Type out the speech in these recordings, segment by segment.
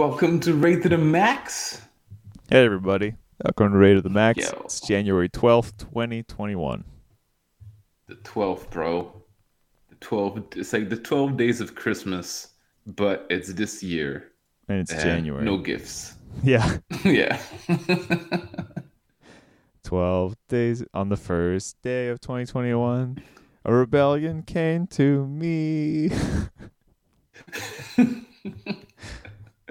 welcome to Rate to the Max. Hey everybody, welcome to Rate of the Max. Yo. It's January twelfth, twenty twenty one. The 12th, bro. The 12, it's like the 12 days of Christmas, but it's this year. And it's and January. No gifts. Yeah. yeah. Twelve days on the first day of twenty twenty one. A rebellion came to me.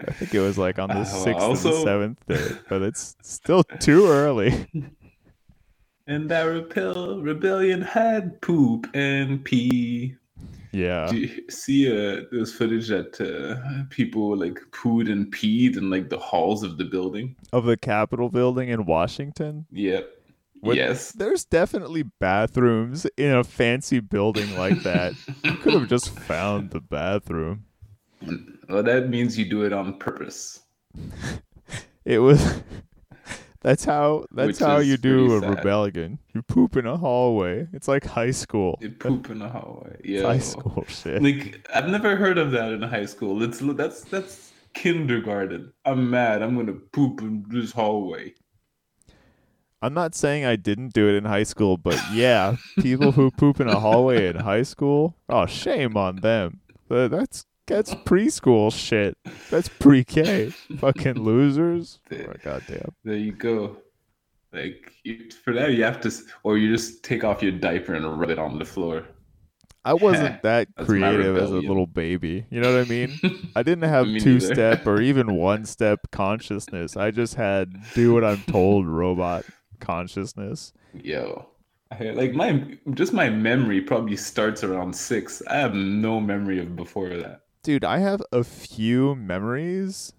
I think it was like on the Uh, sixth and the seventh day, but it's still too early. and that repel, rebellion had poop and pee. Yeah. Do you see uh, those footage that uh, people like pooed and peed in like the halls of the building? Of the Capitol building in Washington. Yep. What- Yes. There's definitely bathrooms in a fancy building like that. you could have just found the bathroom. Well, that means you do it on purpose. It was That's how that's Which how you do a sad. rebellion. You poop in a hallway. It's like high school. You poop in a hallway. Yeah. High school shit. Like I've never heard of that in high school. It's that's that's kindergarten. I'm mad. I'm gonna poop in this hallway. I'm not saying I didn't do it in high school, but yeah, people who poop in a hallway in high school, oh shame on them. That's that's preschool shit. That's pre-K. Fucking losers. Oh, goddamn. There you go. Like you, for that, you have to, or you just take off your diaper and rub it on the floor. I wasn't that creative as a little baby. You know what I mean? I didn't have Me two neither. step or even one step consciousness. I just had do what I'm told robot consciousness. Yo, like my just my memory probably starts around six. I have no memory of before that. Dude, I have a few memories,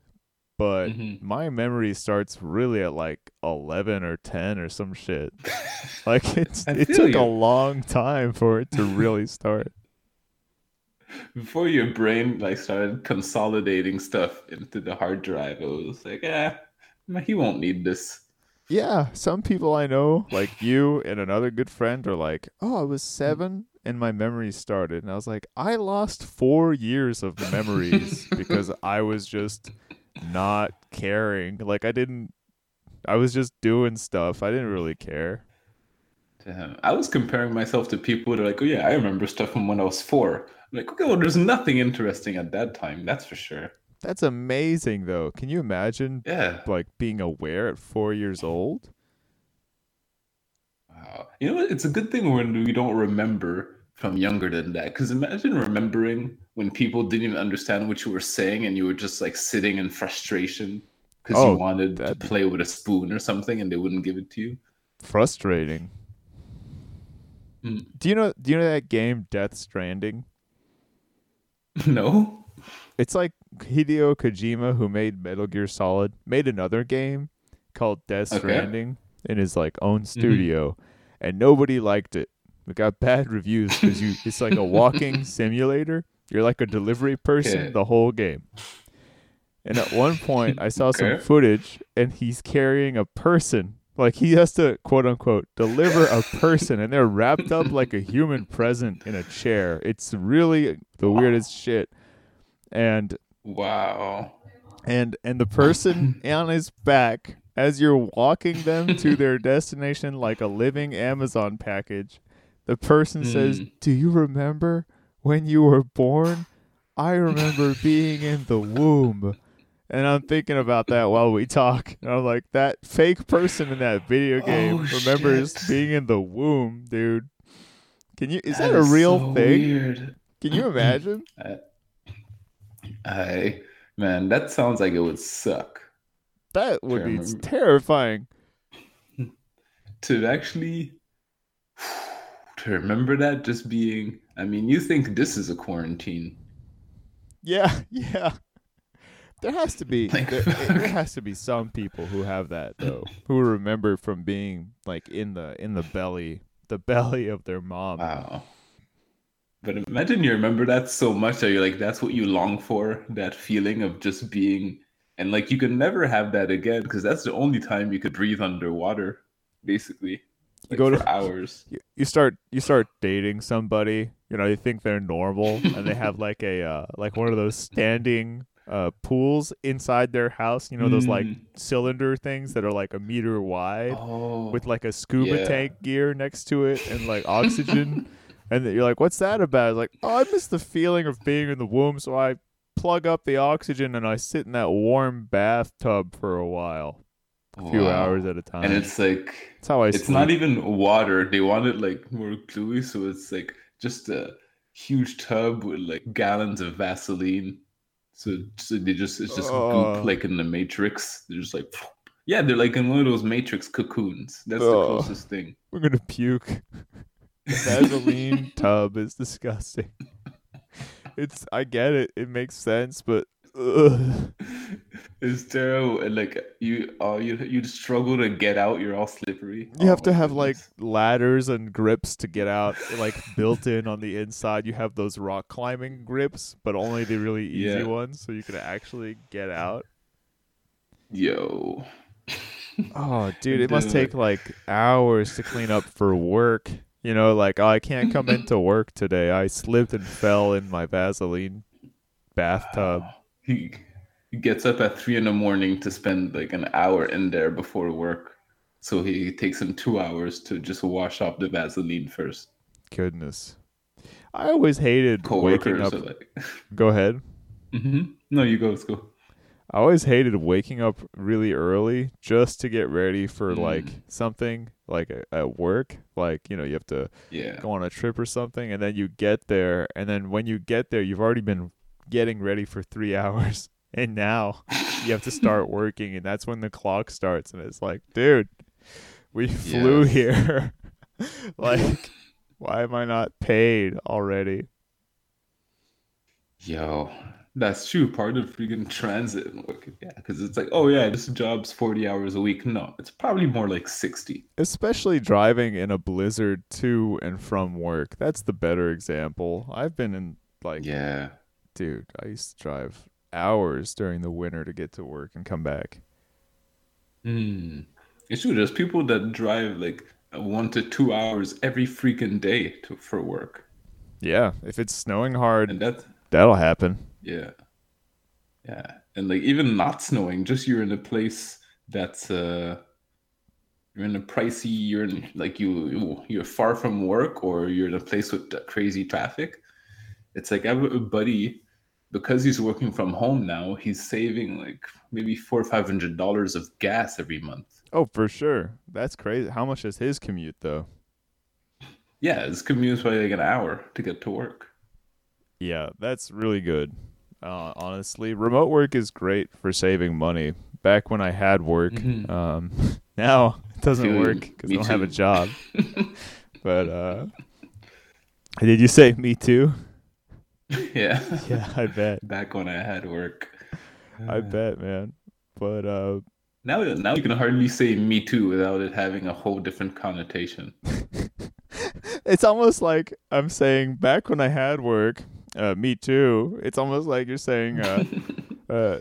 but Mhm. my memory starts really at like 11 or 10 or some shit. Like it's it took you. a long time for it to really start. Before your brain like started consolidating stuff into the hard drive, it was like, eh, he won't need this. Yeah, some people I know, like you and another good friend, are like, "Oh, I was seven and my memories started," and I was like, "I lost four years of memories because I was just not caring. Like I didn't, I was just doing stuff. I didn't really care." Damn. I was comparing myself to people that are like, oh yeah, I remember stuff from when I was four. I'm like, okay, well, there's nothing interesting at that time, that's for sure. That's amazing, though. Can you imagine, Yeah. like, being aware at four years old? Wow. You know? It's a good thing when we don't remember from younger than that. Because imagine remembering when people didn't even understand what you were saying and you were just like sitting in frustration because Oh, you wanted to that'd- play with a spoon or something and they wouldn't give it to you. Frustrating. Mm. Do you know? Do you know that game Death Stranding? no? It's like Hideo Kojima, who made Metal Gear Solid, made another game called Death Okay. Stranding in his like own studio, and nobody liked it. It got bad reviews because you it's like a walking simulator. You're like a delivery person Okay. the whole game. And at one point, I saw some footage, and he's carrying a person. Like he has to quote unquote deliver a person, and they're wrapped up like a human present in a chair. It's really the weirdest shit. And Wow. and and the person on his back as you're walking them to their destination like a living Amazon package, the person says, Mm. "Do you remember when you were born? I remember being in the womb." And I'm thinking about that while we talk. And I'm like, that fake person in that video game Oh, remembers shit. being in the womb, dude. Can you? Is that, a real so thing? Weird. Can you imagine? I man, that sounds like it would suck That would be terrifying. to actually to remember that just being. I mean, you think this is a quarantine? Yeah, yeah. There has to be Like, there, there has to be some people who have that though, who remember from being like in the in the belly, the belly of their mom. Wow. But imagine you remember that so much that you're like, that's what you long for, that feeling of just being, and like you can never have that again because that's the only time you could breathe underwater, basically. You Like, go for to- hours. You, you start you start dating somebody, you know, you think they're normal and they have like a uh, like one of those standing uh, pools inside their house. You know those like Mm. cylinder things that are like a meter wide Oh, with like a scuba yeah. tank gear next to it and like oxygen. and you're like, "What's that about?" It's like, "Oh, I miss the feeling of being in the womb, so I plug up the oxygen and I sit in that warm bathtub for a while, a few wow. hours at a time." and it's like That's how I it's sleep. not even water. They want it like more gluey, so it's like just a huge tub with like gallons of Vaseline. So, so they just it's just Oh. goop like in the Matrix. They're just like yeah, they're like in one of those Matrix cocoons. That's the Oh. closest thing. We're gonna puke. The Vaseline tub is disgusting. It's I get it. It makes sense, but ugh. It's terrible, and like you, oh, you you struggle to get out. You're all slippery. you have Oh to my have like ladders and grips to get out, like built in on the inside. You have those rock climbing grips, but only the really easy Yeah. ones, so you can actually get out. yo. Oh, dude, it must take like hours to clean up for work. You know, like oh, I can't come into work today. I slipped and fell in my Vaseline bathtub. He he gets up at three in the morning to spend like an hour in there before work. So he takes him two hours to just wash off the Vaseline first. Goodness. I always hated waking up. like, Go ahead. hmm no, you go, let's go. I always hated waking up really early just to get ready for like Mm. something like at work. Like, you know, you have to Yeah, go on a trip or something and then you get there and then when you get there you've already been getting ready for 3 hours and now you have to start working and that's when the clock starts and it's like, dude, we flew Yes. here. like why am I not paid already? yo, that's true. Part of freaking transit, yeah, because it's like, oh yeah, this job's forty hours a week. No, it's probably more like sixty. especially driving in a blizzard to and from work. That's the better example. I've been in like Yeah, dude, I used to drive hours during the winter to get to work and come back. mm. it's true. There's people that drive like one to two hours every freaking day to for work, Yeah, if it's snowing hard, and that that'll happen. Yeah. Yeah. And like even not snowing, just you're in a place that's uh you're in a pricey, you're in like you you- you're far from work or you're in a place with uh, crazy traffic. It's like I have a buddy because he's working from home now, he's saving like maybe four or five hundred dollars of gas every month. Oh, for sure. That's crazy. How much is his commute though? Yeah, his commute is probably like an hour to get to work. Yeah, that's really good. Uh, honestly, remote work is great for saving money. Back when I had work, Mhm. um, now it doesn't work because I don't have a job. but uh, did you say me too? yeah. Yeah, I bet. Back when I had work. I bet, man. But uh, Now, now you can hardly say "me too" without it having a whole different connotation. it's almost like I'm saying back when I had work, uh, me too. It's almost like you're saying, uh, uh,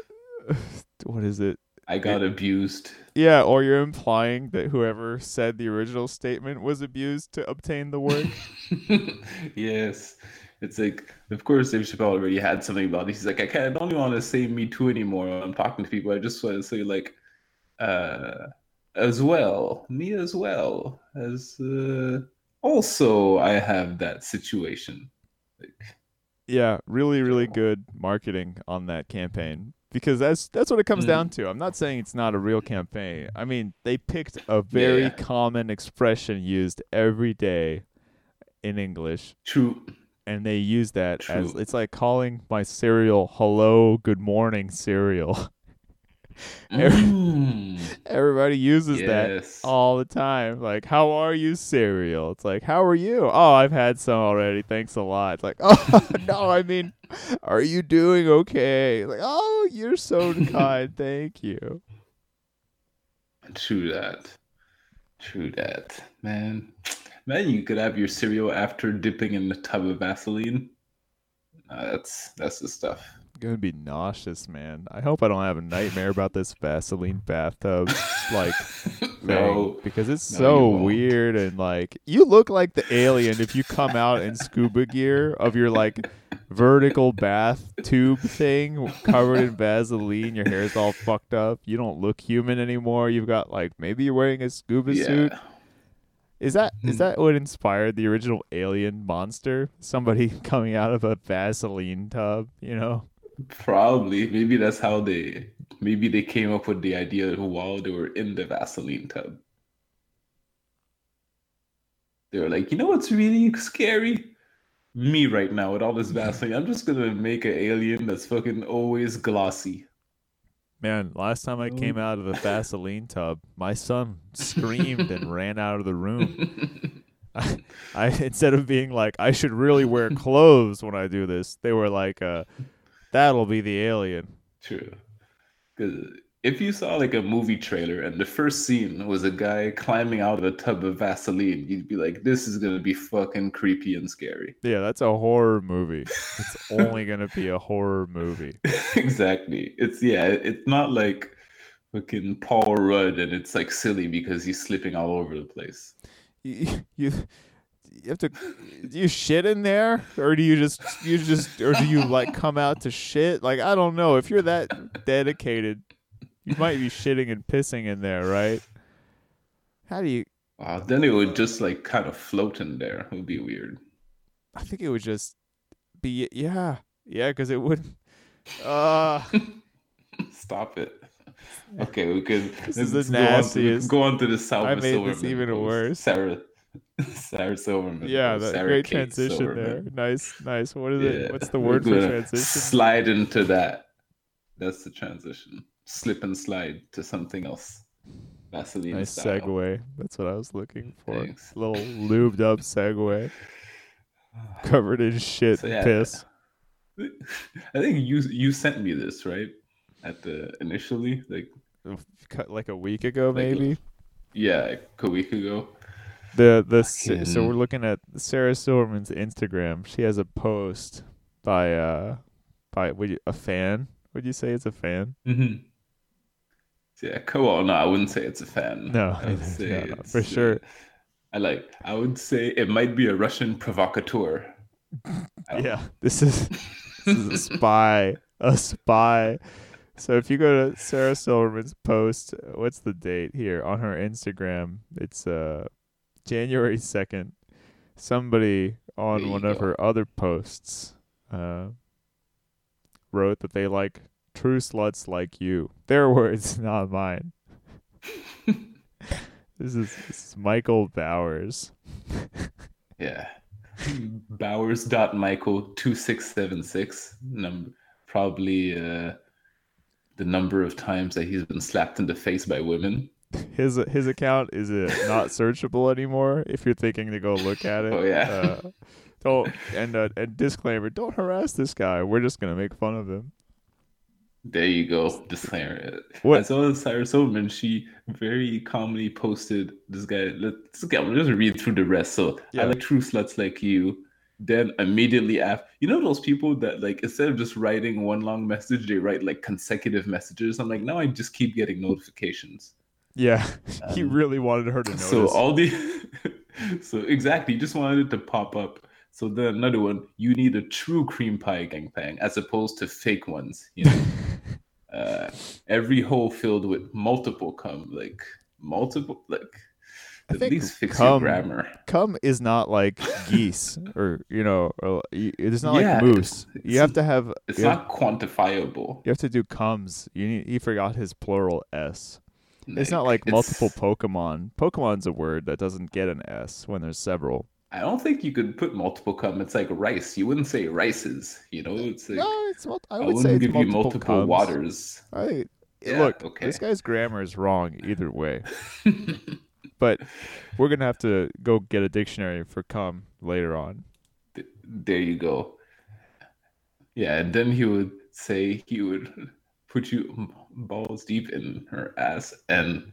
what is it? I got abused. Yeah, or you're implying that whoever said the original statement was abused to obtain the work. yes, it's like, of course, Dave Chappelle already had something about this. He's like, I can't. I don't even want to say "me too" anymore when I'm talking to people. I just want to say like, uh, as well, me as well as. Uh, also, I have that situation. Like, yeah, really, really good marketing on that campaign because that's that's what it comes Mhm. down to. I'm not saying it's not a real campaign. I mean, they picked a very Yeah. common expression used every day in English true. And they use that as it's like calling my cereal hello good morning cereal. Mm, everybody uses that yes. all the time. Like how are you cereal? It's like how are you? Oh i've had some already. Thanks a lot. It's like oh no i mean are you doing okay? Like oh you're so kind. Thank you. True that. True that. Man. Man, you could have your cereal after dipping in a tub of Vaseline. Uh, that's that's the stuff. gonna be nauseous man i hope i don't have a nightmare about this vaseline bathtub like thing no. because it's No, so weird and like you look like the alien if you come out in scuba gear of your like vertical bath tube thing covered in Vaseline. Your hair's all fucked up. You don't look human anymore. You've got like maybe you're wearing a scuba suit. Is that is Hmm. that what inspired the original alien monster? Somebody coming out of a Vaseline tub, you know? Probably. Maybe that's how they maybe they came up with the idea while they were in the Vaseline tub. They were like, you know what's really scary? Me right now with all this Vaseline. I'm just gonna make an alien that's fucking always glossy. Man, last time I came out of the Vaseline tub, my son screamed and ran out of the room. I, I instead of being like, I should really wear clothes when I do this, they were like, uh, that'll be the alien. True. Because if you saw like a movie trailer and the first scene was a guy climbing out of a tub of Vaseline, you'd be like, this is gonna be fucking creepy and scary. Yeah, that's a horror movie. It's only gonna be a horror movie. exactly. It's yeah, it's not like fucking Paul Rudd and it's like silly because he's slipping all over the place. You, you you have to do you shit in there or do you just you just or do you like come out to shit like i don't know if you're that dedicated you might be shitting and pissing in there right how do you Wow, then it would just like kind of float in there. It would be weird. i think it would just be yeah yeah because it would uh Stop it. Okay, we could. This is the go on to- nastiest. Go on to the South. I made this even worse. Sarah, Sarah Silverman. yeah that Sarah great Kate transition Silverman. there nice nice what is it Yeah, what's the word for transition Slide into that. That's the transition. Slip and slide to something else. Vaseline nice style. segue that's what i was looking for Thanks. little lubed up segue covered in shit So, yeah. piss I think you you sent me this right at the initially like cut like a week ago Like, maybe yeah like a week ago. the the Sa- so we're looking at Sarah Silverman's Instagram she has a post by uh by would you, a fan would you say it's a fan Mm-hmm. Yeah, come on. No, I wouldn't say it's a fan. No, no, say no, it's, for sure. I like. I would say it might be a Russian provocateur. Yeah this is this is a spy a spy so if you go to Sarah Silverman's post what's the date here on her Instagram it's uh January 2nd somebody on one of her other posts uh wrote that they like true sluts like you their words not mine this is this is Michael Bowers Yeah. Bowers.michael2676. Number probably uh the number of times that he's been slapped in the face by women. his his account is it not searchable anymore if you're thinking to go look at it. Oh, yeah. Uh, don't and uh, and disclaimer: don't harass this guy. We're just gonna make fun of him. There you go. Disclaimer. What- I saw Sarah Silverman. She very calmly posted this guy. Let's okay, I'm just read through the rest. So Yeah. I like true sluts like you. Then immediately after, you know those people that like instead of just writing one long message, they write like consecutive messages. I'm like, now I just keep getting notifications. Yeah, he Um, really wanted her to notice. So all the so exactly, just wanted it to pop up. So then another one, you need a true cream pie gangbang as opposed to fake ones. You know, uh, every hole filled with multiple cum, like multiple, like I at least fix cum- your grammar. Cum is not like geese, or you know, or it's not Yeah, like moose. it's- you have to have. It's you, have, not quantifiable. you have to do cums. You need. He forgot his plural s. It's not like it's- multiple Pokemon. Pokemon's a word that doesn't get an s when there's several. I don't think you could put multiple cum. It's like rice. You wouldn't say rices. You know, it's like no, it's. mul- I I, would wouldn't say it's give you multiple, multiple cums. waters. I, Yeah, look, okay. this guy's grammar is wrong either way. But we're gonna have to go get a dictionary for cum later on. There you go. Yeah, and then he would say he would put you balls deep in her ass and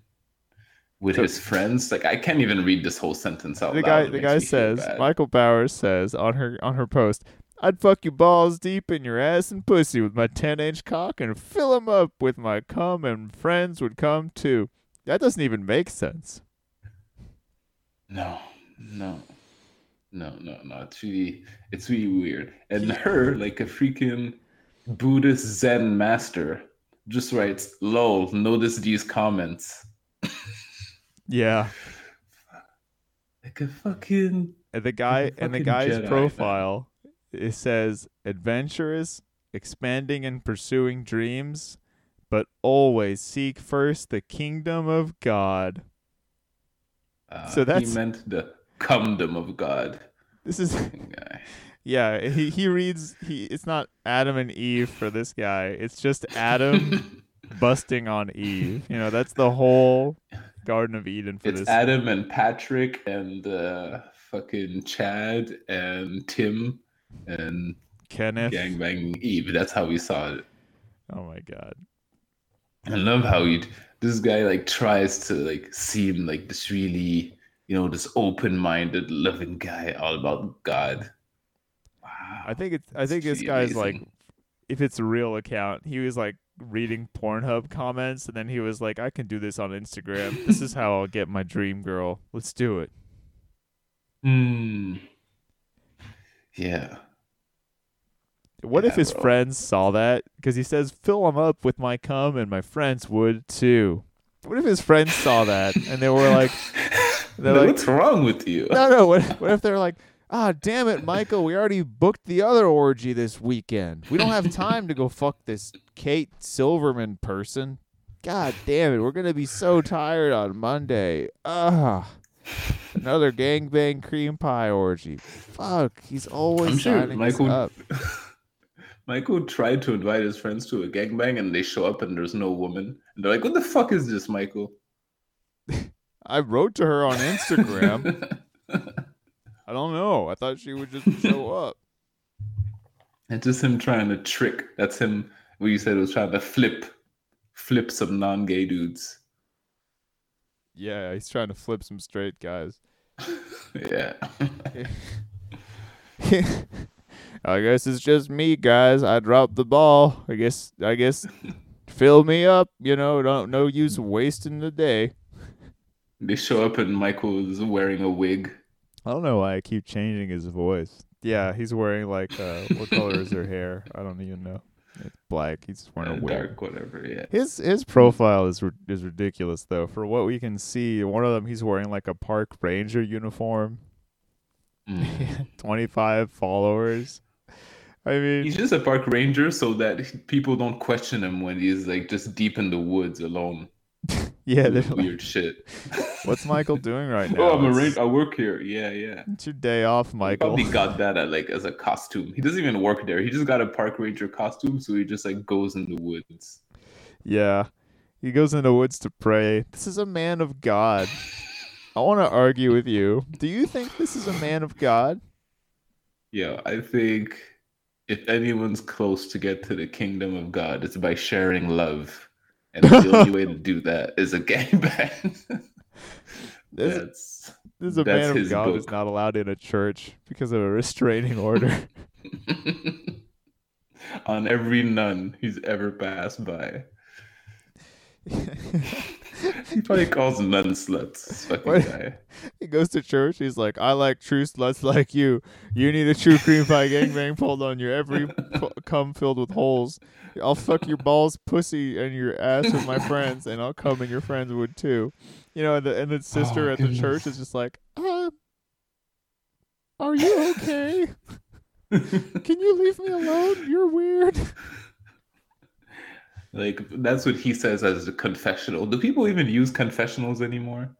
with So- his friends. Like I can't even read this whole sentence out the loud. guy, the guy says. Michael Bowers says on her on her post, "I'd fuck you balls deep in your ass and pussy with my ten inch cock and fill fill 'em up with my cum, and friends would come too." That doesn't even make sense. No, no, No, no, no. It's really, it's really weird. And her, like a freaking Buddhist Zen master, just writes, "Lol, notice these comments." Yeah. Like a fucking And the guy a and the guy's Jedi, profile it says adventurous, expanding and pursuing dreams, but always seek first the kingdom of God. Uh, So that's- he meant the kingdom of God. This is yeah, he he reads he it's not Adam and Eve for this guy. It's just Adam busting on Eve. You know, that's the whole Garden of Eden for it's this. Adam and Patrick and uh, fucking Chad and Tim and Kenneth. gangbang Eve. That's how we saw it. Oh my god. I love how he this guy like tries to like seem like this really you know this open-minded loving guy all about God. Wow. I think it's I think this guy's like if it's a real account, he was like reading Pornhub comments and then he was like, I can do this on Instagram. this is how I'll get my dream girl. Let's do it. Hmm. Yeah. What if his bro. friends saw that? Because he says, fill them up with my cum and my friends would too. What if his friends saw that and they were like, No, like- what's wrong with you? no, no, what, what if they're like, ah, damn it, Michael, we already booked the other orgy this weekend. We don't have time to go fuck this Kate Silverman person. God damn it, we're going to be so tired on Monday. Ah. Another gangbang cream pie orgy. Fuck, he's always I'm sure Michael up. Michael tried to invite his friends to a gangbang and they show up and there's no woman. And they're like, What the fuck is this, Michael? I wrote to her on Instagram. I don't know. I thought she would just show up. it's just him trying to trick. That's him what you said was trying to flip flip some non gay dudes. Yeah, he's trying to flip some straight guys. Yeah. I guess it's just me, guys. I dropped the ball. I guess I guess fill me up, you know, don't no use wasting the day. they show up and Michael is wearing a wig. I don't know why I keep changing his voice. Yeah, he's wearing like uh what color is her hair? I don't even know. It's black. He's wearing uh, a wig. dark, whatever, yeah. His his profile is is ridiculous though. For what we can see, one of them he's wearing like a park ranger uniform. Mm. 25 followers. I mean, He's just a park ranger so that people don't question him when he's like just deep in the woods alone. Yeah, they're like, weird shit. what's Michael doing right now? Oh, I'm a It's-. I work here. Yeah, yeah. It's your day off, Michael. Probably got that at, like as a costume. He doesn't even work there. He just got a park ranger costume, so he just like goes in the woods. Yeah. He goes in the woods to pray. This is a man of God. I want to argue with you. Do you think this is a man of God? Yeah, I think if anyone's close to get to the kingdom of God, it's by sharing love. And the only way to do that is a gangbang. This, That's this is a that's man of God who's book. not allowed in a church because of a restraining order. on every nun he's ever passed by. He probably calls men sluts. This fucking guy. he goes to church. He's like, I like true sluts like you. You need a true cream pie gangbang pulled on your every pu- cum filled with holes. I'll fuck your balls, pussy, and your ass with my friends, and I'll come and your friends would too. You know, and the, and the sister Oh, at the church is just like, uh, Are you okay? Can you leave me alone? You're. Like that's what he says as a confessional. Do people even use confessionals anymore?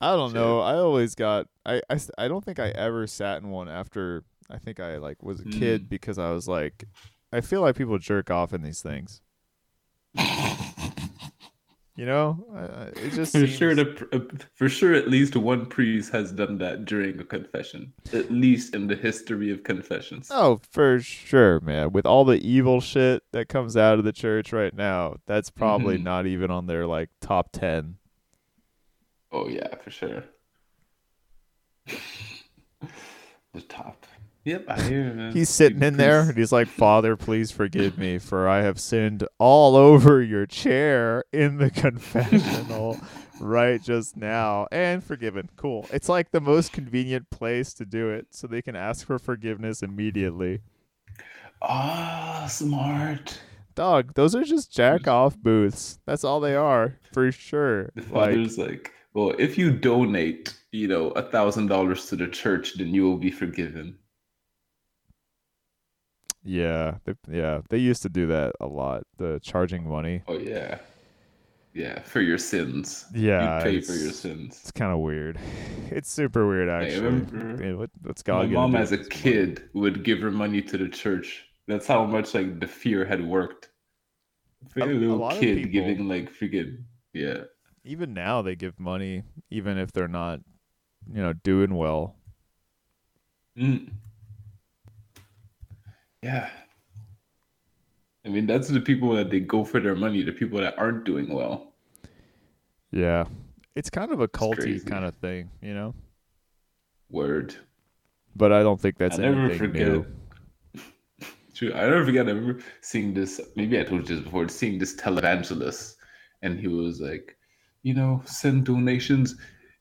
I don't know. I always got. I, I, I don't think I ever sat in one after. I think I like was a kid Mm. because I was like, I feel like people jerk off in these things. You know, I, it just For seems, sure, uh, for sure, at least one priest has done that during a confession. At least in the history of confessions. Oh, for sure, man. With all the evil shit that comes out of the church right now, that's probably Mhm. not even on their like top ten. Oh yeah, for sure. the top. Yep, I hear. Man. He's sitting in there and he's like, Father, please forgive me, for I have sinned all over your chair in the confessional right just now. And forgiven. Cool. It's like the most convenient place to do it so they can ask for forgiveness immediately. Ah, smart. Dog, those are just jack off booths. That's all they are, for sure. The Like, like, well, if you donate, you know, a thousand dollars to the church, then you will be forgiven. Yeah, they, yeah, they used to do that a lot. The charging money. Oh yeah, yeah, for your sins. Yeah, you pay for your sins. It's kind of weird. It's super weird, actually. Yeah, what, what's my God gonna mom, as a this money? kid, would give her money to the church. That's how much like the fear had worked. For A- a a little of kid people- giving like freaking yeah. Even now, they give money, even if they're not, you know, doing well. Mm. Yeah. I mean, that's the people that they go for their money, the people that aren't doing well. Yeah, it's kind of a culty kind of thing, you know. Word. But I don't think that's I never anything forget. new. True. I never forget. I remember seeing this. Maybe I told you this before. Seeing this televangelist, and he was like, you know, send donations,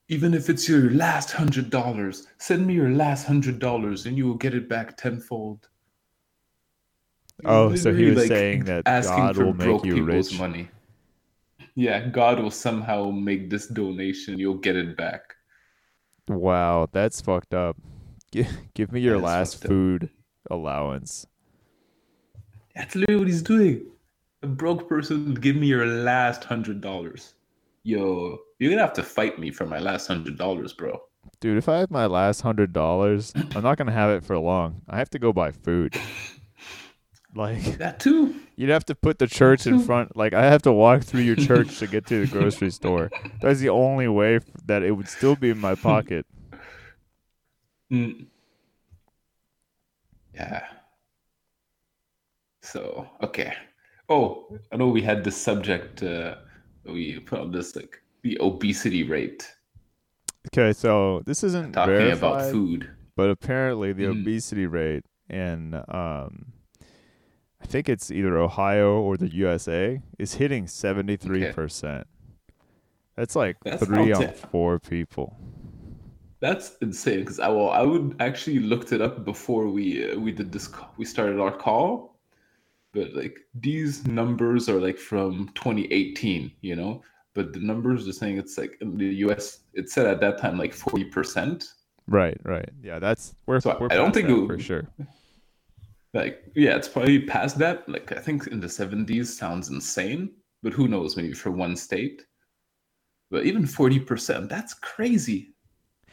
even if it's your last hundred dollars. Send me your last hundred dollars, and you will get it back tenfold. Oh, so he was like, saying that God will make you rich. money. Yeah, God will somehow make this donation. You'll get it back. Wow, that's fucked up. Give, give me your last fucked up. food allowance. That's literally what he's doing. A broke person, give me your last hundred dollars. Yo, you're gonna have to fight me for my last hundred dollars, bro. Dude, if I have my last hundred dollars, I'm not gonna have it for long. I have to go buy food. Like That too. you'd have to put the church in front. Like I have to walk through your church to get to the grocery store. That's the only way that it would still be in my pocket. Mm. Yeah. So okay. Oh, I know we had this subject. Uh, we put on this like the obesity rate, Okay, so this isn't talking verified, about food. but apparently the Mhm. obesity rate in um, I think it's either Ohio or the USA is hitting seventy three percent. That's like That's three on four people. That's insane because I well, I would actually looked it up before we uh, we did this we started our call, but like these numbers are like from 2018, you know. But the numbers are saying it's like in the U.S. It said at that time like 40 percent. Right, right. Yeah, that's we're, So we're I don't think it- for sure. Like yeah, it's probably past that. Like I think in the 70s sounds insane, but who knows? Maybe for one state. But even 40 percent, that's crazy.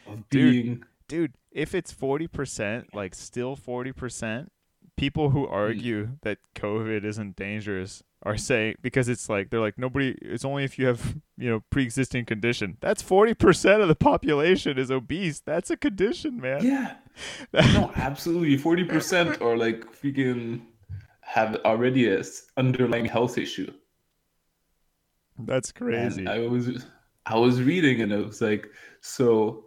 Of being Dude, if it's 40%, like still 40%, people who hmm. argue that COVID isn't dangerous are saying because it's like they're like nobody it's only if you have, you know, pre-existing condition. That's 40% of the population is obese. That's a condition, man. yeah. No, absolutely. Forty percent are like freaking have already a underlying health issue. That's crazy. And I was I was reading and it was like, so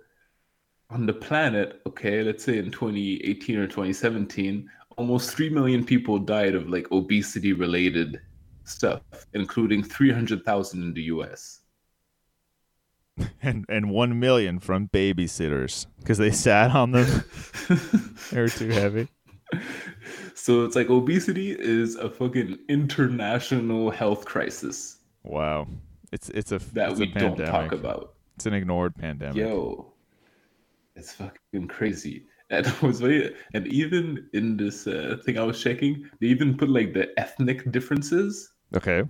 on the planet, okay, let's say in 2018 or 2017, almost 3 million people died of like obesity related stuff, including 300,000 in the US. and and 1 million from babysitters cuz they sat on them. they were too heavy. so it's like obesity is a fucking international health crisis Wow. It's it's a that it's we a don't talk about. It's an ignored pandemic. Yo, it's fucking crazy. And was very, and even in this uh, thing I was checking, they even put like the ethnic differences. Okay.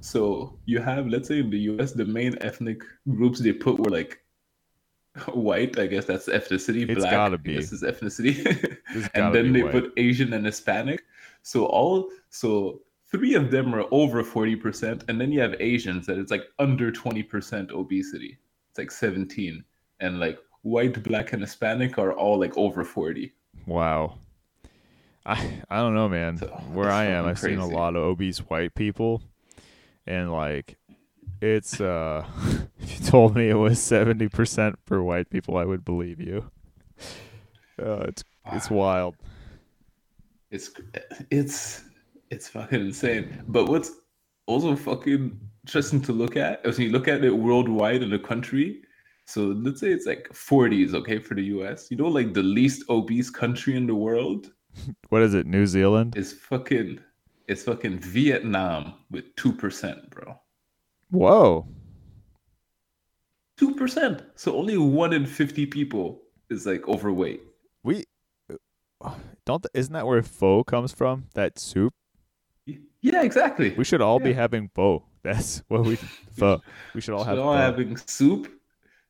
So you have, let's say in the US, the main ethnic groups they put were like white, I guess that's ethnicity. It's Black, gotta be. guess is ethnicity. And then they white. put Asian and Hispanic. So all, so three of them are over 40%. And then you have Asians that it's like under 20% obesity. It's like 17. And like white, black, and Hispanic are all like over 40. Wow. I I don't know, man. So, Where I am, I've seen a lot of obese white people, and like, it's uh, if you told me it was seventy percent for white people, I would believe you. Uh, it's it's wild. It's it's it's fucking insane. But what's also fucking interesting to look at is when you look at it worldwide in a country. So let's say it's like 40s, okay, for the US. You know, like the least obese country in the world What is it? New Zealand? is fucking it's fucking Vietnam with two percent, bro. Whoa. Two percent. So only one in fifty people is like overweight. We don't. Isn't that where pho comes from? That soup. Yeah, exactly. We should all be having pho. That's what we pho. We should all have We're all pho. having soup.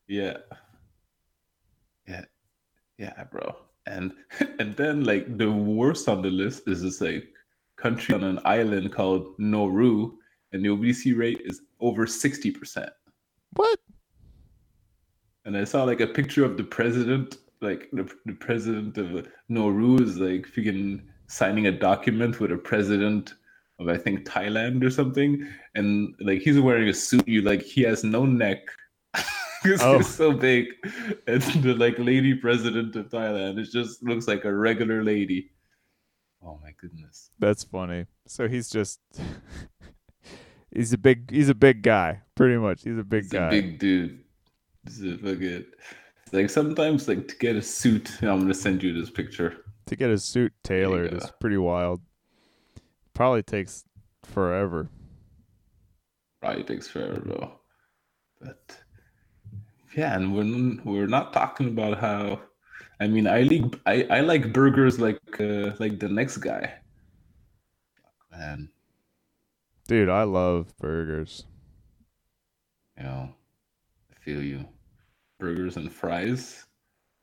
Yeah. Yeah. Yeah, bro. And and then like the worst on the list is this like country on an island called Nauru, and the obesity rate is over sixty percent. What? And I saw like a picture of the president, like the, the president of Nauru is like freaking signing a document with a president of I think Thailand or something, and like he's wearing a suit. You like he has no neck. Because Oh. he's so big, and the like lady president of Thailand, it just looks like a regular lady. Oh my goodness! That's funny. So he's just he's a big he's a big guy, pretty much. He's a big He's guy. a big dude. This is fucking. Like sometimes, like to get a suit, I'm gonna send you this picture. to get his suit tailored is pretty wild. Probably takes forever. Probably takes forever though. But yeah, and we're we're not talking about how. I mean, I like I, I like burgers like uh, like the next guy. Man, Dude, I love burgers. you know, I feel you. Burgers and fries.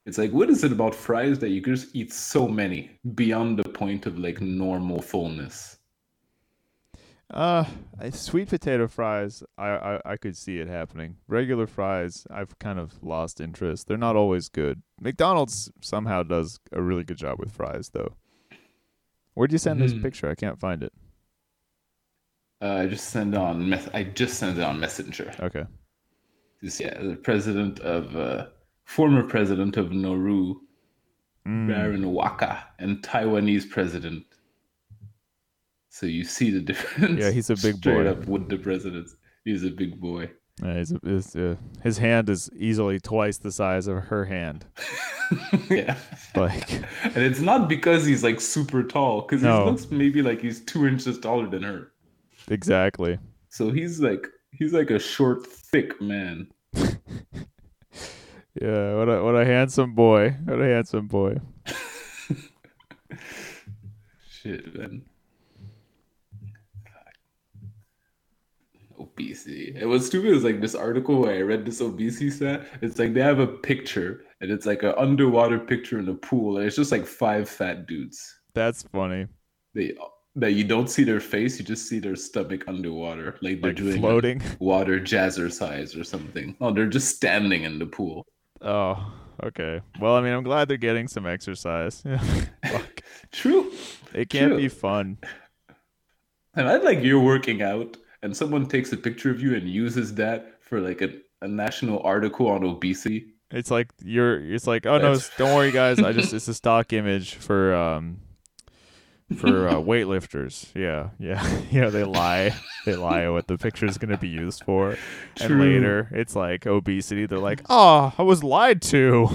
It's like, what is it about fries that you can just eat so many beyond the point of like normal fullness? Uh, sweet potato fries, I, I I could see it happening. Regular fries, I've kind of lost interest. They're not always good. McDonald's somehow does a really good job with fries, though. Where'd you send this Mhm. picture? I can't find it. Uh, I just sent on. Mess- I just sent it on Messenger. Okay. This, yeah, the president of uh, former president of Nauru, Mm. Baron Waqa, and Taiwanese president. So you see the difference. Yeah, he's a big straight boy. up with the presidents. He's a big boy. Yeah, he's a, his, uh, his hand is easily twice the size of her hand. yeah. Like, And it's not because he's like super tall, because No. he looks maybe like he's two inches taller than her. exactly. So he's like he's like a short, thick man. Yeah, what a what a handsome boy. What a handsome boy. Shit, man. Obesity. And what's stupid is like this article where I read this obesity stat. It's like they have a picture and it's like an underwater picture in a pool, and it's just like five fat dudes. That's funny. They that you don't see their face, you just see their stomach underwater, like they're Like doing floating. water jazzercise or something. Oh, they're just standing in the pool. Oh, okay. Well, I mean, I'm glad they're getting some exercise. True. It can't True. be fun. And I like you're working out and someone takes a picture of you and uses that for like a, a national article on obesity. It's like you're. It's like, oh no, don't worry, guys. I just it's a stock image for um for uh, weightlifters. Yeah, yeah, yeah. They lie. They lie what the picture is going to be used for, and later it's like obesity. They're like, oh, I was lied to.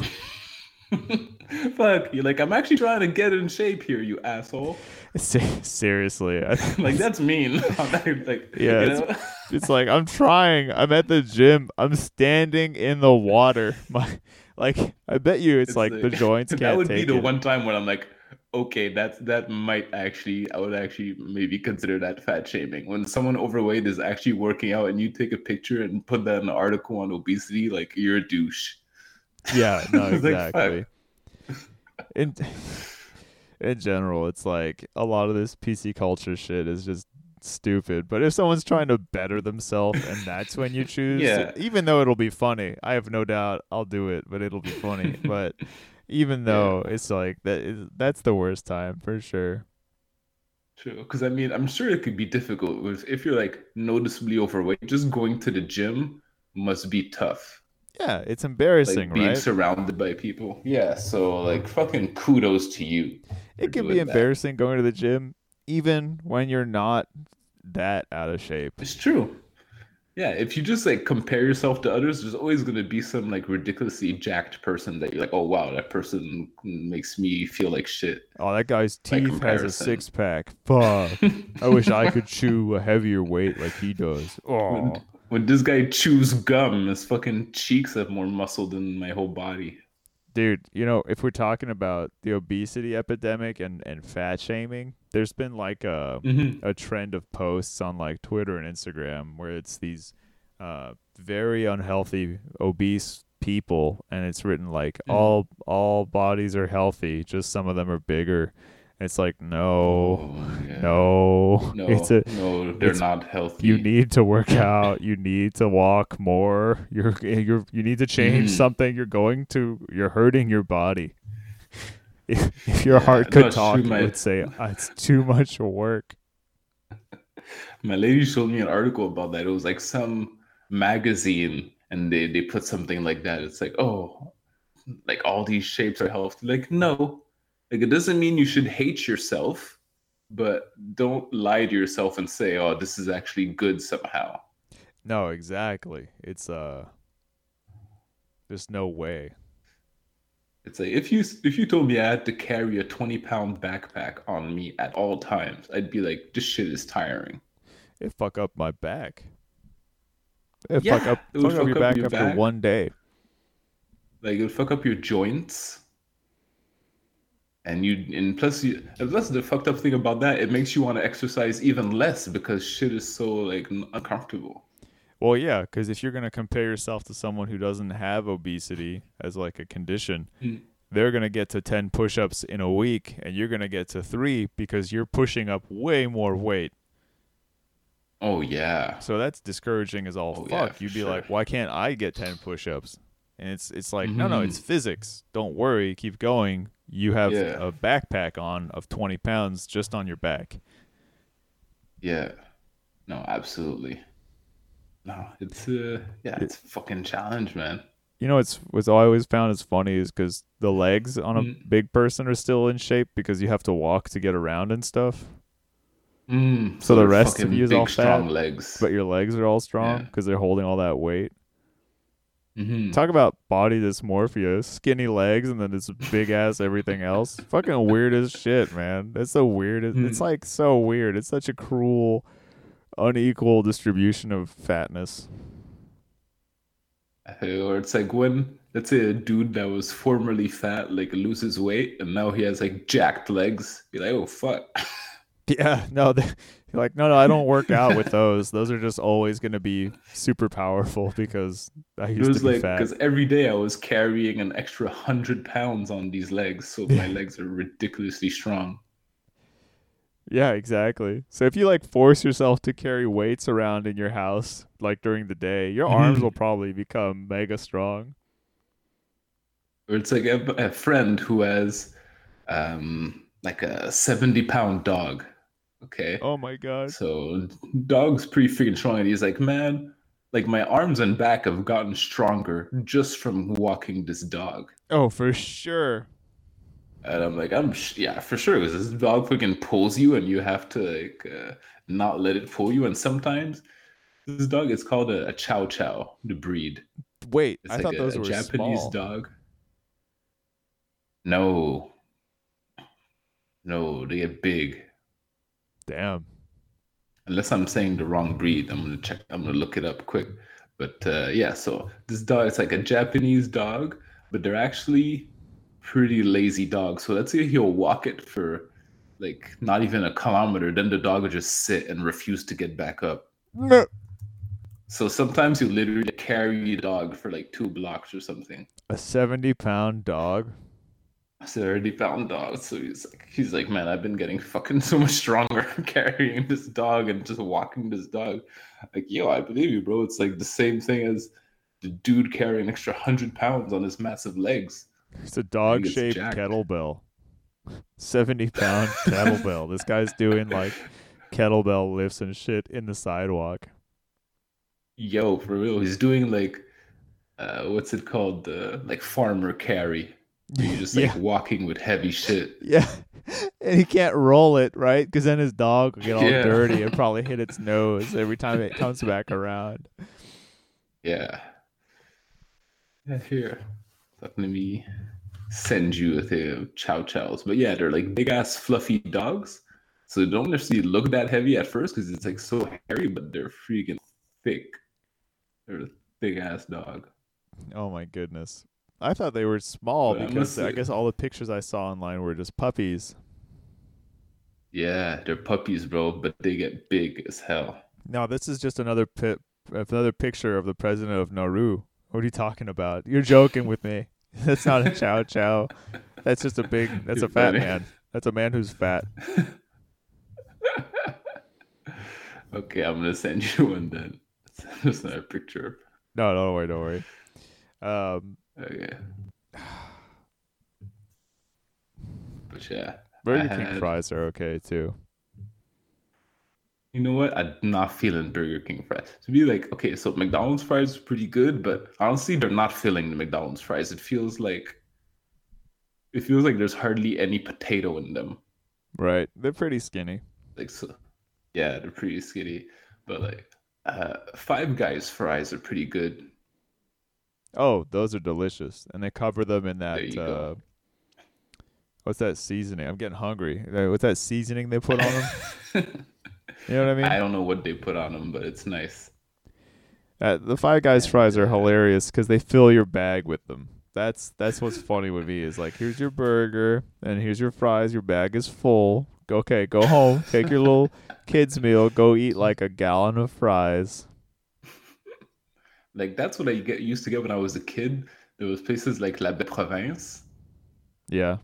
Fuck, you're like, I'm actually trying to get in shape here, you asshole. Se- Seriously, Like, that's mean. like, Yeah, you it's- know? It's like I'm trying. I'm at the gym. I'm standing in the water. My like I bet you it's, like, the joints can't that would take be the it. one time when I'm like, okay, that's that might actually, I would actually maybe consider that fat shaming. When someone overweight is actually working out and you take a picture and put that in an article on obesity, like you're a douche. Yeah, no, It's like, exactly. In general, it's like a lot of this PC culture shit is just stupid. But if someone's trying to better themselves and that's when you choose, Yeah. even though it'll be funny, I have no doubt I'll do it, but it'll be funny. but even though it's like that is that's the worst time for sure. True, because I mean, I'm sure it could be difficult with if you're like noticeably overweight. Just going to the gym must be tough. Yeah, it's like embarrassing, being right? surrounded by people. Yeah, so like fucking kudos to you. It can be doing that. embarrassing going to the gym even when you're not that out of shape. It's true. Yeah, if you just like compare yourself to others, there's always gonna be some like ridiculously jacked person that you're like, oh wow, that person makes me feel like shit. Oh, that guy's teeth has a six pack. Fuck. I wish I could chew a heavier weight like he does. Oh. When, when this guy chews gum, his fucking cheeks have more muscle than my whole body. Dude, you know, if we're talking about the obesity epidemic and, and fat shaming, there's been like a Mhm. a trend of posts on like Twitter and Instagram where it's these uh, very unhealthy obese people and it's written like Mhm. all all bodies are healthy, just some of them are bigger. It's like no, Oh, yeah. no, no, it's a no, they're not healthy. you need to work out you need to walk more you're you're you need to change Mhm. something you're going to you're hurting your body if, if your Yeah, heart could it's talk it my- would say "Ah, it's too much work My lady showed me an article about that. It was like some magazine, and they they put something like that. It's like, oh, like all these shapes are healthy. Like, no, like it doesn't mean you should hate yourself, but don't lie to yourself and say, oh, this is actually good somehow. no exactly it's uh there's no way It's like if you if you told me I had to carry a twenty pound backpack on me at all times, I'd be like, this shit is tiring. it fuck up my back it fuck up it would fuck up fuck your up back your after back. one day like it would fuck up your joints and you and plus you and plus the fucked up thing about that it makes you want to exercise even less because shit is so like uncomfortable Well, yeah, because if you're gonna compare yourself to someone who doesn't have obesity as like a condition, Mm. they're gonna get to ten push-ups in a week, and you're gonna get to three because you're pushing up way more weight. oh yeah So that's discouraging as all Oh, fuck. for You'd be sure. like, why can't I get ten push-ups? And it's it's like, no, no, Mhm. it's physics. Don't worry, keep going. You have Yeah. a backpack on of twenty pounds just on your back. yeah no absolutely no it's uh yeah it's a fucking challenge man You know, what's what's I always found is funny is because the legs on a Mm. big person are still in shape because you have to walk to get around and stuff. mm, So the rest of you is all strong fat, legs But your legs are all strong Yeah. because they're holding all that weight. Mhm. Talk about body dysmorphia, skinny legs, and then this big ass everything else. Fucking weird as shit, man. That's so weird. It- It's Mm. like so weird. It's such a cruel, unequal distribution of fatness. or it's like when let's say a dude that was formerly fat like loses weight and now he has like jacked legs be like oh fuck Yeah, no, they, you're like, no, no, I don't work out with those. Those are just always going to be super powerful because I It used was to be like fat. because every day I was carrying an extra hundred pounds on these legs, so my legs are ridiculously strong. Yeah, exactly. So if you like force yourself to carry weights around in your house, like during the day, your arms Mhm. will probably become mega strong. Or it's like a, a friend who has um like a seventy pound dog. Okay, Oh my god. so dog's pretty freaking strong, and he's like, man, like my arms and back have gotten stronger just from walking this dog. Oh, for sure. And I'm like, I'm sh- yeah, for sure, because this dog freaking pulls you, and you have to like uh, not let it pull you. And sometimes this dog is called a, a Chow Chow, the breed. Wait, It's I like thought a, those a were Japanese small. dog. No, no, they get big. Damn. Unless I'm saying the wrong breed, I'm gonna check. I'm gonna look it up quick. But uh, yeah, so this dog, it's like a Japanese dog, but they're actually pretty lazy dogs. So let's say he'll walk it for like not even a kilometer, then the dog will just sit and refuse to get back up. So sometimes you literally carry a dog for like two blocks or something. A 70 pound dog. 30 pound dog. So he's like, he's like, man, I've been getting fucking so much stronger carrying this dog and just walking this dog. Like, yo, I believe you, bro. It's like the same thing as the dude carrying an extra 100 pounds on his massive legs. It's a dog shaped kettlebell. 70 pound kettlebell. This guy's doing like kettlebell lifts and shit in the sidewalk. Yo, for real. He's doing like uh, what's it called? The like farmer carry. You're just like Yeah. walking with heavy shit. Yeah. And he can't roll it, right? Because then his dog will get all Yeah. dirty and probably hit its nose every time it comes back around. Yeah. Yeah, here. Let me send you the chow chows. But yeah, they're like big ass fluffy dogs. So they don't necessarily look that heavy at first because it's like so hairy, but they're freaking thick. They're a big ass dog. Oh my goodness. I thought they were small But because I guess all the pictures I saw online were just puppies. Yeah, they're puppies, bro, but they get big as hell. No, this is just another pi- another picture of the president of Nauru. What are you talking about? You're joking with me. That's not a chow chow. That's just a big. That's You're a fat funny. man. That's a man who's fat. Okay, I'm gonna send you one then. That's not a picture. No, don't worry, don't worry. Um, Okay. But yeah, Burger I King had- fries are okay too. You know what? I'm not feeling Burger King fries. To be like, okay, so McDonald's fries are pretty good, but honestly, they're not filling the McDonald's fries. It feels like it feels like there's hardly any potato in them. Right? They're pretty skinny. Like so yeah, they're pretty skinny. But like uh Five Guys fries are pretty good. Oh, those are delicious, and they cover them in that. Uh, what's that seasoning? I'm getting hungry. Uh, What's that seasoning they put on them? You know what I mean? I don't know what they put on them, but it's nice. Uh, the Five Guys fries are hilarious because they fill your bag with them. That's that's what's funny with me is like here's your burger and here's your fries. Your bag is full. Okay, go home. Take your little kids meal. Go eat like a gallon of fries. Like that's what I get used to get when I was a kid. There was places like La Belle Province. Yeah,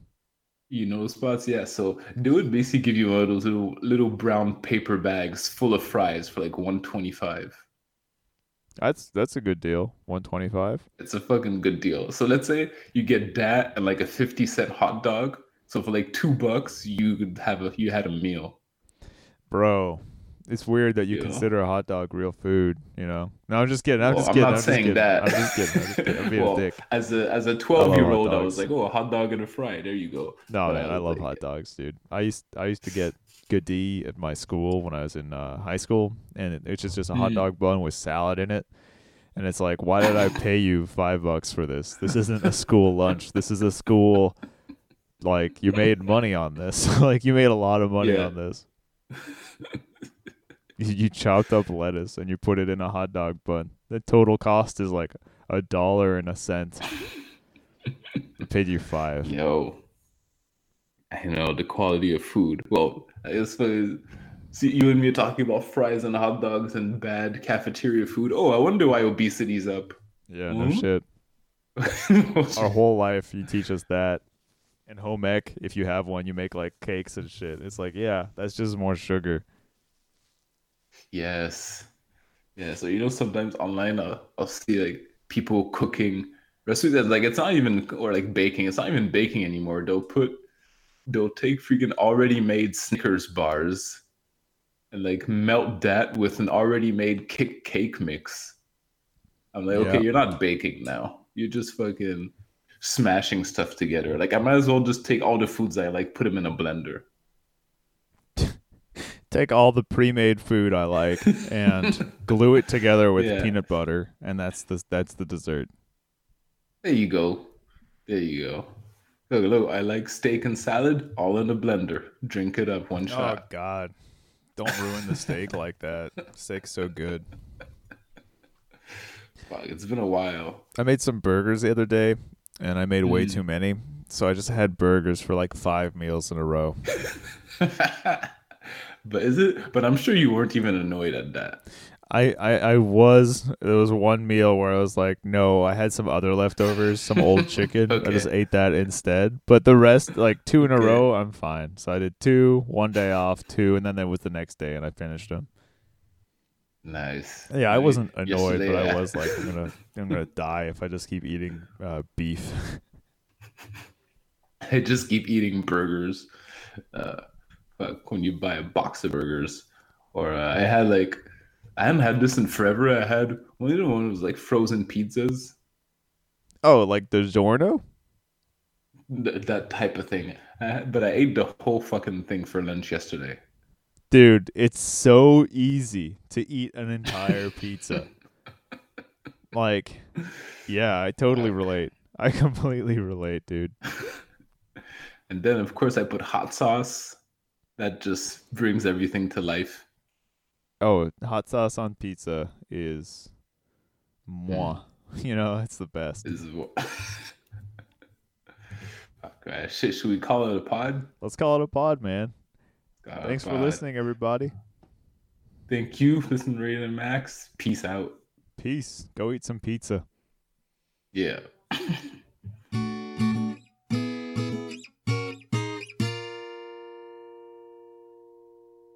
You know spots, yeah. So they would basically give you one of those little little brown paper bags full of fries for like 125. that's that's a good deal. One twenty five. It's a fucking good deal. So let's say you get that and like a 50 cent hot dog. So for like two bucks, you could have a you had a meal. Bro, it's weird that you know? consider a hot dog real food. You know? No, I'm just kidding. I'm Well, just I'm kidding. not I'm saying that. I'm just kidding. I'm just kidding. I'm being Well, a dick. As a as a 12 year old, I was like, oh, a hot dog and a fry. There you go. No, But man, I was love like- hot dogs, dude. I used I used to get Goodie at my school when I was in uh, high school, and it, it's just just a hot Mhm. dog bun with salad in it. And it's like, why did I pay you five bucks for this? This isn't a school lunch. This is a school. Like you made money on this. like you made a lot of money Yeah. on this. You, chopped up lettuce and you put it in a hot dog bun. The total cost is like a dollar and a cent. I paid you five. Yo, I know the quality of food. Well, I for, see you and me are talking about fries and hot dogs and bad cafeteria food. Oh, I wonder why obesity's up. Yeah, no Mhm. shit. Our whole life, you teach us that. And home ec, if you have one, you make like cakes and shit. It's like, yeah, that's just more sugar. Yes, yeah. So you know, sometimes online I'll, I'll see like people cooking recipes that like it's not even or like baking. It's not even baking anymore. They'll put they'll take freaking already made Snickers bars and like melt that with an already made cake cake mix. I'm like, okay, Yeah. you're not baking now. You're just fucking smashing stuff together. Like I might as well just take all the foods I like, put them in a blender. Take all the pre-made food I like and glue it together with Yeah. peanut butter, and that's the that's the dessert. There you go. There you go. Look, look, I like steak and salad, all in a blender. Drink it up one Oh shot. Oh God! Don't ruin the steak like that. Steak's so good. Fuck, it's been a while. I made some burgers the other day, and I made way Mm. too many, so I just had burgers for like five meals in a row. but is it? But I'm sure you weren't even annoyed at that. I, I, I was there was one meal where I was like, no, I had some other leftovers, some old chicken. I just ate that instead. But the rest, like two in a Okay. row, I'm fine. So I did two, one day off, two, and then there was the next day, and I finished them. Nice. Yeah, I wasn't annoyed, but yesterday, I was like, I'm gonna I'm gonna die if I just keep eating uh, beef. I just keep eating burgers. Uh, fuck, when you buy a box of burgers, or uh, I had like, I hadn't had this in forever. I had one of the one was like frozen pizzas. Oh, like the Giorno? Th- that type of thing. But I ate the whole fucking thing for lunch yesterday. Dude, it's so easy to eat an entire pizza. Like, yeah, I totally relate. I completely relate, dude. And then, of course, I put hot sauce. That just brings everything to life. Oh, hot sauce on pizza is moi. You know, it's the best. Is man. Shit, should we call it a pod? Let's call it a pod, man. Thanks for pod. listening, everybody. Thank you for listening to and Max. Peace out. Peace. Go eat some pizza. Yeah.